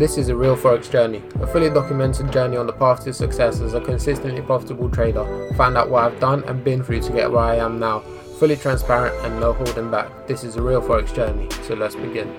This is a real Forex journey, a fully documented journey on the path to success as a consistently profitable trader. Find out what I've done and been through to get where I am now. Fully transparent and no holding back. This is a real Forex journey, so let's begin.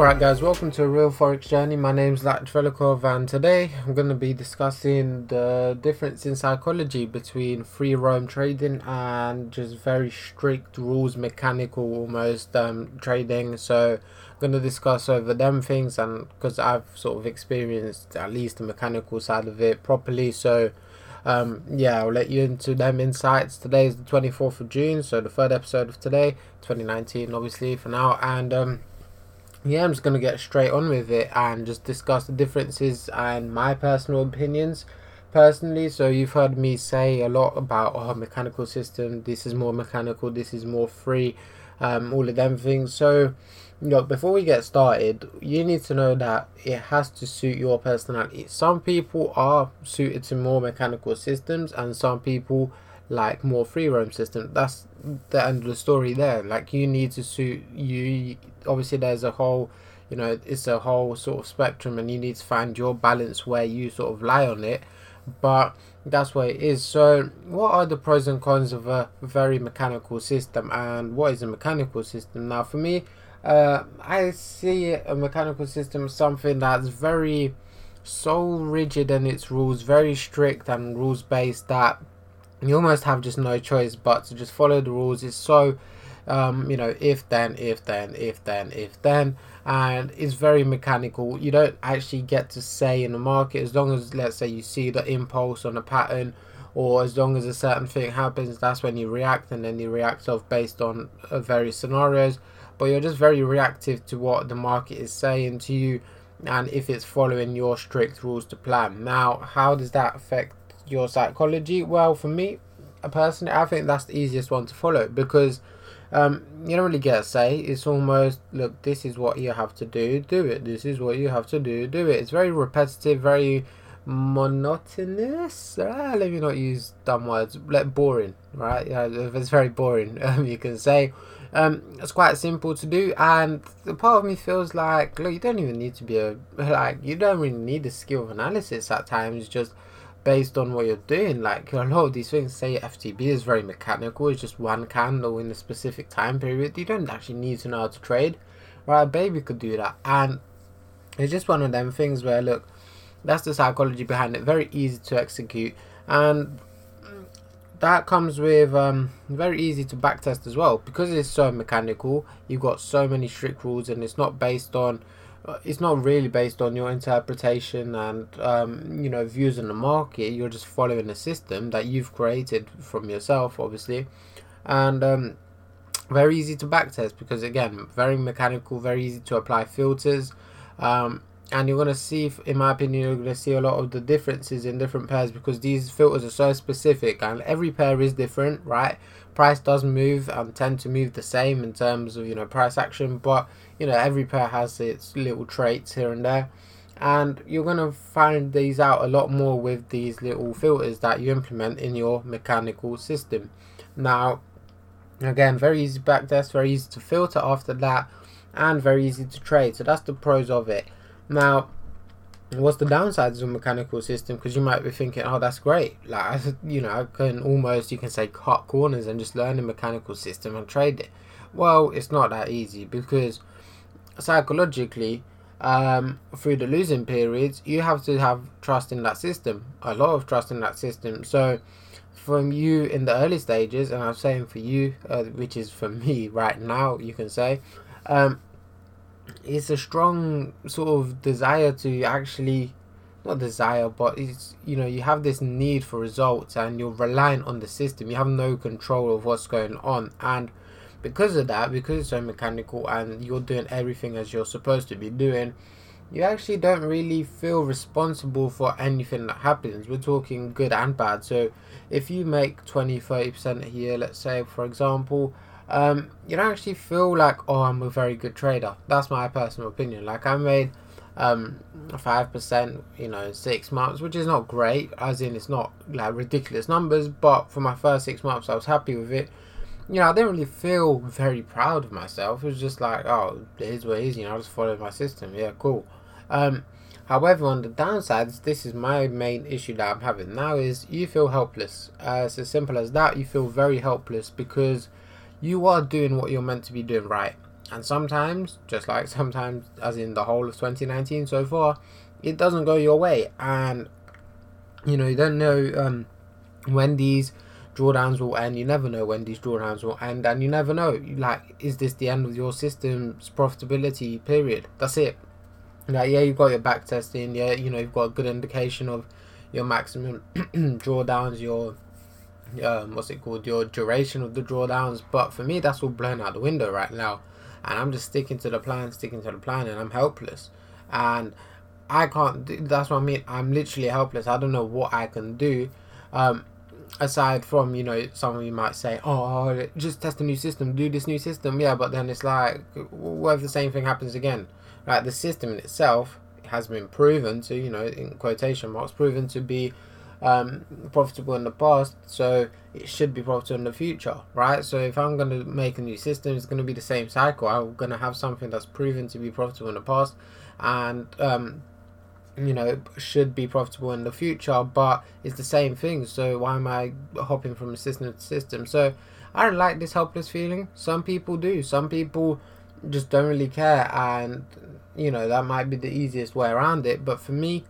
Alright guys, welcome to a Real Forex Journey. My name is Lat Velikov and today I'm going to be discussing the difference in psychology between free roam trading and just very strict rules, mechanical almost um, trading. So I'm going to discuss over them things and because I've sort of experienced at least the mechanical side of it properly. So um, yeah, I'll let you into them insights. Today is the 24th of June, so the third episode of today, 2019 obviously for now. And um, yeah, I'm just going to get straight on with it and just discuss the differences and my personal opinions personally. So, you've heard me say a lot about oh, mechanical system, this is more mechanical, this is more free, um, all of them things. So, you know, before we get started, you need to know that it has to suit your personality. Some people are suited to more mechanical systems, and some people like more free roam system. That's the end of the story there. Like you need to suit you. Obviously, there's a whole, you know, it's a whole sort of spectrum, and you need to find your balance where you sort of lie on it. But that's what it is. So, what are the pros and cons of a very mechanical system, and what is a mechanical system? Now, for me, uh, I see a mechanical system as something that's very so rigid in its rules, very strict and rules based that you almost have just no choice but to just follow the rules. It's so, um, you know, if then, if then, if then, if then, and it's very mechanical. You don't actually get to say in the market as long as, let's say, you see the impulse on a pattern, or as long as a certain thing happens, that's when you react, and then you react off based on uh, various scenarios. But you're just very reactive to what the market is saying to you, and if it's following your strict rules to plan. Now, how does that affect your psychology? Well, for me, personally, I think that's the easiest one to follow because um, you don't really get a say. It's almost look, this is what you have to do, do it. This is what you have to do, do it. It's very repetitive, very monotonous. Ah, let me not use dumb words. Like boring, right? Yeah, it's very boring. Um, you can say. Um, it's quite simple to do, and the part of me feels like, look, you don't even need to be a like, you don't really need the skill of analysis at times. Just based on what you're doing. Like a lot of these things say FTB is very mechanical, it's just one candle in a specific time period. You don't actually need to know how to trade. Right, a baby could do that. And it's just one of them things where look, that's the psychology behind it. Very easy to execute. And that comes with um, very easy to backtest as well because it's so mechanical. You've got so many strict rules, and it's not based on it's not really based on your interpretation and um, you know views in the market. You're just following a system that you've created from yourself, obviously, and um, very easy to backtest because again, very mechanical, very easy to apply filters. Um, and you're going to see, in my opinion, you're going to see a lot of the differences in different pairs because these filters are so specific and every pair is different, right? Price does move and tend to move the same in terms of, you know, price action, but you know every pair has its little traits here and there. And you're going to find these out a lot more with these little filters that you implement in your mechanical system. Now again very easy backtest very easy to filter after that and very easy to trade. So that's the pros of it now what's the downsides of a mechanical system? Because you might be thinking oh that's great. Like you know i can almost you can say cut corners and just learn a mechanical system and trade it. Well it's not that easy because psychologically um, through the losing periods, you have to have trust in that system, a lot of trust in that system. So, from you in the early stages, and I'm saying for you, uh, which is for me right now, you can say, um, it's a strong sort of desire to actually, not desire, but it's you know you have this need for results, and you're reliant on the system. You have no control of what's going on, and because of that, because it's so mechanical and you're doing everything as you're supposed to be doing, you actually don't really feel responsible for anything that happens. We're talking good and bad. So if you make 20 30% a year, let's say, for example, um, you don't actually feel like, oh, I'm a very good trader. That's my personal opinion. Like, I made um, 5%, you know, six months, which is not great, as in it's not like ridiculous numbers, but for my first six months, I was happy with it you know, I didn't really feel very proud of myself. It was just like, oh, it is what it is. You know, I just followed my system. Yeah, cool. Um, however, on the downsides, this is my main issue that I'm having now is you feel helpless. Uh, it's as simple as that. You feel very helpless because you are doing what you're meant to be doing right. And sometimes, just like sometimes, as in the whole of 2019 so far, it doesn't go your way. And, you know, you don't know um, when these drawdowns will end. You never know when these drawdowns will end. And you never know, like, is this the end of your system's profitability period? That's it. Like, yeah, you've got your back testing. Yeah, you know, you've got a good indication of your maximum drawdowns, your um, what's it called, your duration of the drawdowns. But for me, that's all blown out the window right now, and I'm just sticking to the plan, sticking to the plan, and I'm helpless. And I can't. That's what I mean. I'm literally helpless. I don't know what I can do. Um, aside from you know, some of you might say, "Oh, just test a new system, do this new system." Yeah, but then it's like, what if the same thing happens again? Like the system in itself has been proven to, you know, in quotation marks, proven to be um, profitable in the past, so it should be profitable in the future, right? So if I'm going to make a new system, it's going to be the same cycle. I'm going to have something that's proven to be profitable in the past, and um, you know should be profitable in the future, but it's the same thing. So why am I hopping from system to system? So I don't like this helpless feeling. Some people do. Some people just don't really care, and you know that might be the easiest way around it. But for me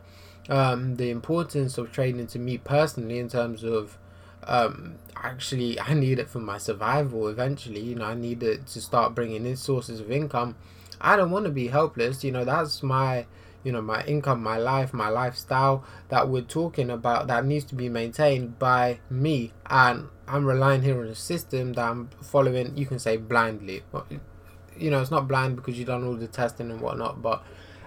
um, the importance of training to me personally in terms of um, actually I need it for my survival eventually you know I need it to start bringing in sources of income. I don't want to be helpless you know that's my you know my income my life my lifestyle that we're talking about that needs to be maintained by me. And I'm relying here on a system that I'm following you can say blindly. You know it's not blind because you've done all the testing and whatnot but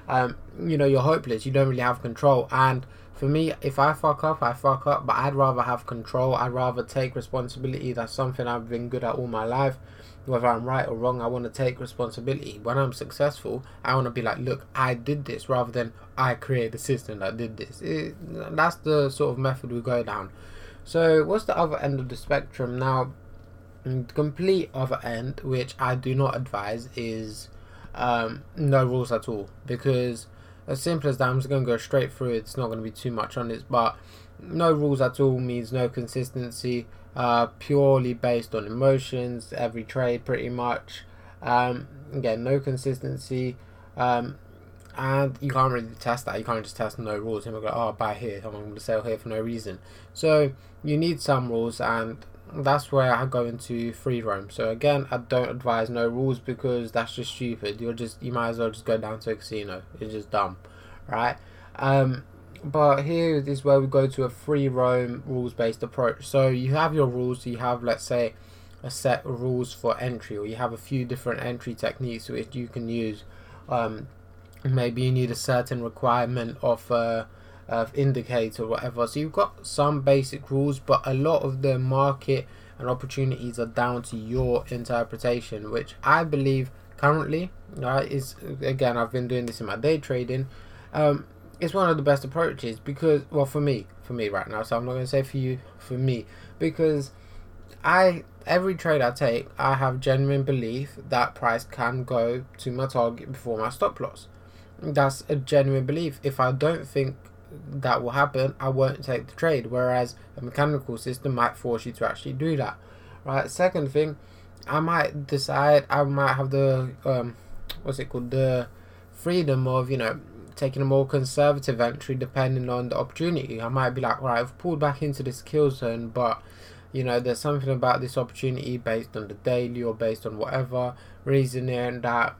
um, you know, you're hopeless. You don't really have control. And for me, if I fuck up, I fuck up. But I'd rather have control. I'd rather take responsibility. That's something I've been good at all my life. Whether I'm right or wrong, I want to take responsibility. When I'm successful, I want to be like, look, I did this, rather than I created a system that did this. It, that's the sort of method we go down. So, what's the other end of the spectrum now? The complete other end, which I do not advise, is um, no rules at all because as simple as that, I'm just going to go straight through. It's not going to be too much on this, but no rules at all means no consistency, uh, purely based on emotions, every trade pretty much. Um, again, no consistency, um, and you can't really test that. You can't just test no rules. And go, oh, buy here, I'm going to sell here for no reason. So you need some rules, and that's where I go into free roam. So again, I don't advise no rules because that's just stupid. You're just you might as well just go down to a casino. It's just dumb, right? Um, but here is where we go to a free roam rules based approach. So you have your rules. You have let's say a set of rules for entry, or you have a few different entry techniques which you can use. Um, maybe you need a certain requirement of. Uh, of indicator or whatever. So you've got some basic rules, but a lot of the market and opportunities are down to your interpretation, which I believe currently is again I've been doing this in my day trading. Um, it's one of the best approaches because well for me for me right now so i'm not going to say for you for me because i every trade i take i have genuine belief that price can go to my target before my stop loss that's a genuine belief if i don't think that will happen, I won't take the trade. Whereas a mechanical system might force you to actually do that. Right. Second thing, I might decide I might have the um, what's it called the freedom of you know taking a more conservative entry depending on the opportunity. I might be like, right, I've pulled back into this kill zone, but you know, there's something about this opportunity based on the daily or based on whatever reason and that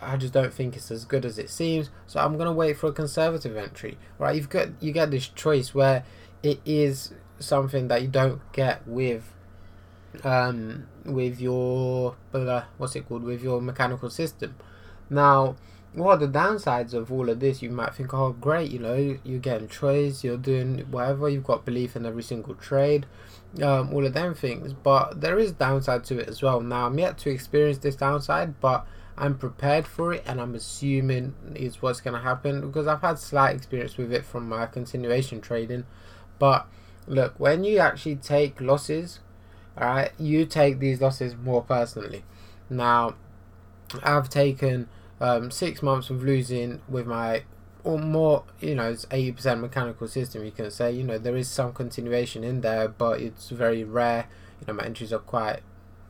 I just don't think it's as good as it seems. So I'm gonna wait for a conservative entry. Right? You've got you get this choice where it is something that you don't get with um with your uh, what's it called with your mechanical system. Now, what are the downsides of all of this? You might think, oh great, you know, you're getting choice, you're doing whatever, you've got belief in every single trade, um, all of them things. But there is downside to it as well. Now I'm yet to experience this downside, but I'm prepared for it and I'm assuming is what's going to happen because I've had slight experience with it from my continuation trading. But look, when you actually take losses, all right, you take these losses more personally. Now, I've taken um, six months of losing with my or more, you know, it's 80% mechanical system. You can say, you know, there is some continuation in there, but it's very rare. You know, my entries are quite,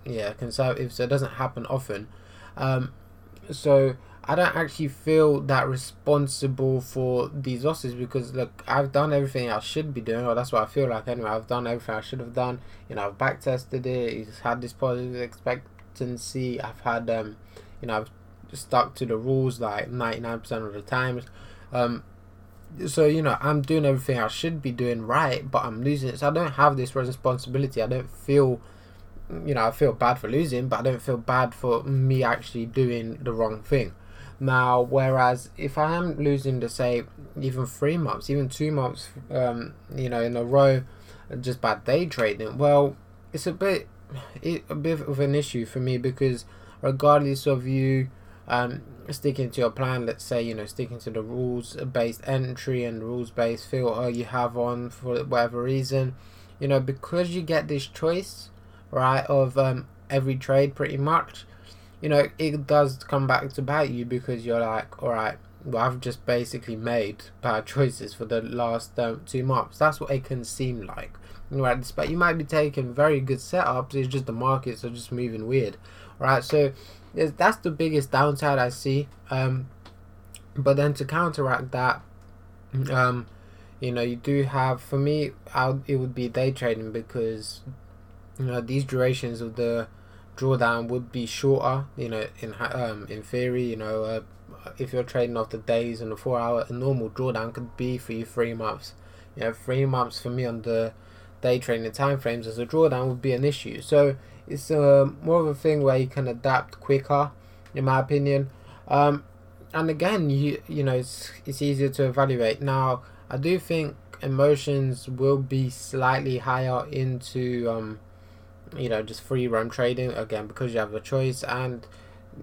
yeah, conservative, so it doesn't happen often. Um, so I don't actually feel that responsible for these losses because look, I've done everything I should be doing, or that's what I feel like anyway. I've done everything I should have done. You know, I've back tested it. It's had this positive expectancy. I've had, um, you know, I've stuck to the rules like ninety nine percent of the times. Um, so you know, I'm doing everything I should be doing right, but I'm losing it. So I don't have this responsibility. I don't feel you know, I feel bad for losing, but I don't feel bad for me actually doing the wrong thing. Now, whereas if I am losing to say even three months, even two months, um, you know, in a row, just by day trading, well, it's a bit, it, a bit of an issue for me because regardless of you um, sticking to your plan, let's say you know sticking to the rules based entry and rules based filter you have on for whatever reason, you know, because you get this choice, right, of um, every trade pretty much you know, it does come back to bite you because you're like, all right, well, I've just basically made bad choices for the last um, two months. That's what it can seem like. Right, despite you might be taking very good setups, it's just the markets are just moving weird. Right, so that's the biggest downside I see. Um, but then to counteract that, um, you know, you do have for me, I'll, it would be day trading because you know these durations of the drawdown would be shorter. You know, in um, in theory, you know, uh, if you're trading off the days and the four hour, a normal drawdown could be for you three months. You know, three months for me on the day trading time frames as a drawdown would be an issue. So it's uh, more of a thing where you can adapt quicker, in my opinion. Um, and again, you you know, it's it's easier to evaluate. Now, I do think emotions will be slightly higher into um, you know just free roam trading again because you have a choice. And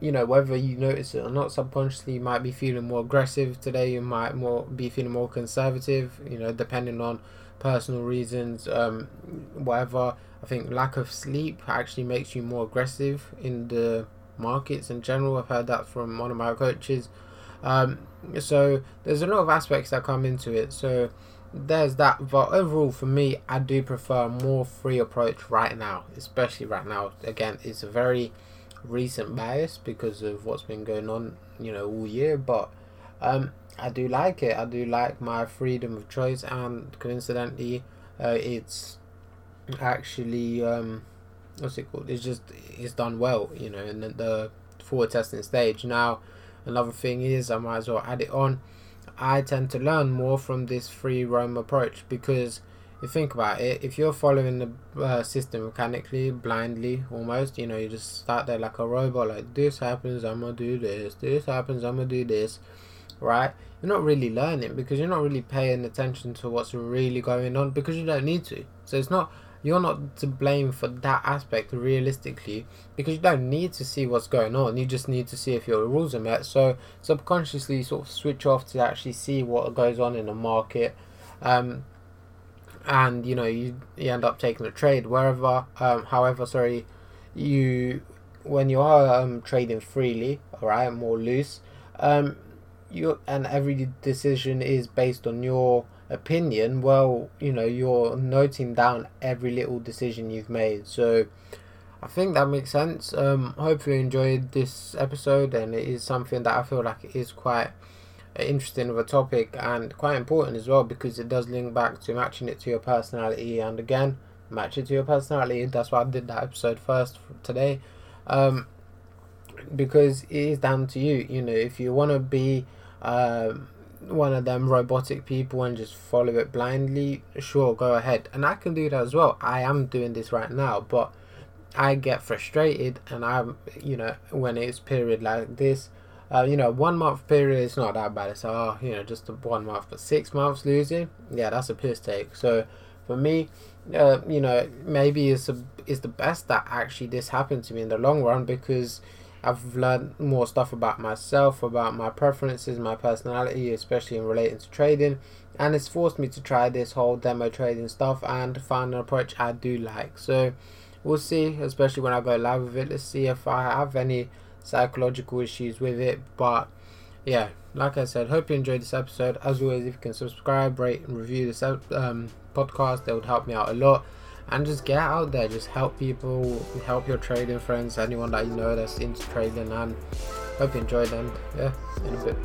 you know whether you notice it or not subconsciously you might be feeling more aggressive today. You might more be feeling more conservative you know depending on personal reasons um whatever. I think lack of sleep actually makes you more aggressive in the markets in general. I've heard that from one of my coaches. Um so there's a lot of aspects that come into it. So there's that. But overall, for me, I do prefer a more free approach right now, especially right now. Again, it's a very recent bias because of what's been going on, you know, all year. But um, I do like it. I do like my freedom of choice, and coincidentally, uh, it's actually um, what's it called? It's just it's done well, you know, in the, the forward testing stage. Now, another thing is I might as well add it on I tend to learn more from this free roam approach because you think about it, if you're following the uh, system mechanically, blindly almost, you know, you just start there like a robot, like this happens, I'm gonna do this, this happens, I'm gonna do this, right? You're not really learning because you're not really paying attention to what's really going on because you don't need to. So it's not you're not to blame for that aspect realistically because you don't need to see what's going on. You just need to see if your rules are met. So subconsciously you sort of switch off to actually see what goes on in the market. Um, and you know you, you end up taking a trade wherever um, however sorry you when you are um, trading freely all right more loose um, you and every decision is based on your opinion, well, you know, you're noting down every little decision you've made. So I think that makes sense. Um, hope you enjoyed this episode, and it is something that I feel like it is quite interesting of a topic and quite important as well because it does link back to matching it to your personality. And again, match it to your personality. That's why I did that episode first today. Um, because it is down to you. You know, if you want to be um, one of them robotic people and just follow it blindly, sure, go ahead. And I can do that as well. I am doing this right now, but I get frustrated and I'm, you know, when it's period like this, uh, you know, one month period is not that bad. It's, oh, you know, just one month, but six months losing, yeah, that's a piss take. So for me, uh, you know, maybe it's, a, it's the best that actually this happened to me in the long run because I've learned more stuff about myself, about my preferences, my personality, especially in relating to trading, and it's forced me to try this whole demo trading stuff and find an approach I do like. So, we'll see, especially when I go live with it. Let's see if I have any psychological issues with it. But yeah, like I said, hope you enjoyed this episode. As always, if you can subscribe, rate, and review this um, podcast, that would help me out a lot. And just get out there, just help people, help your trading friends, anyone that you know that's into trading. And hope you enjoyed. And yeah, in a bit.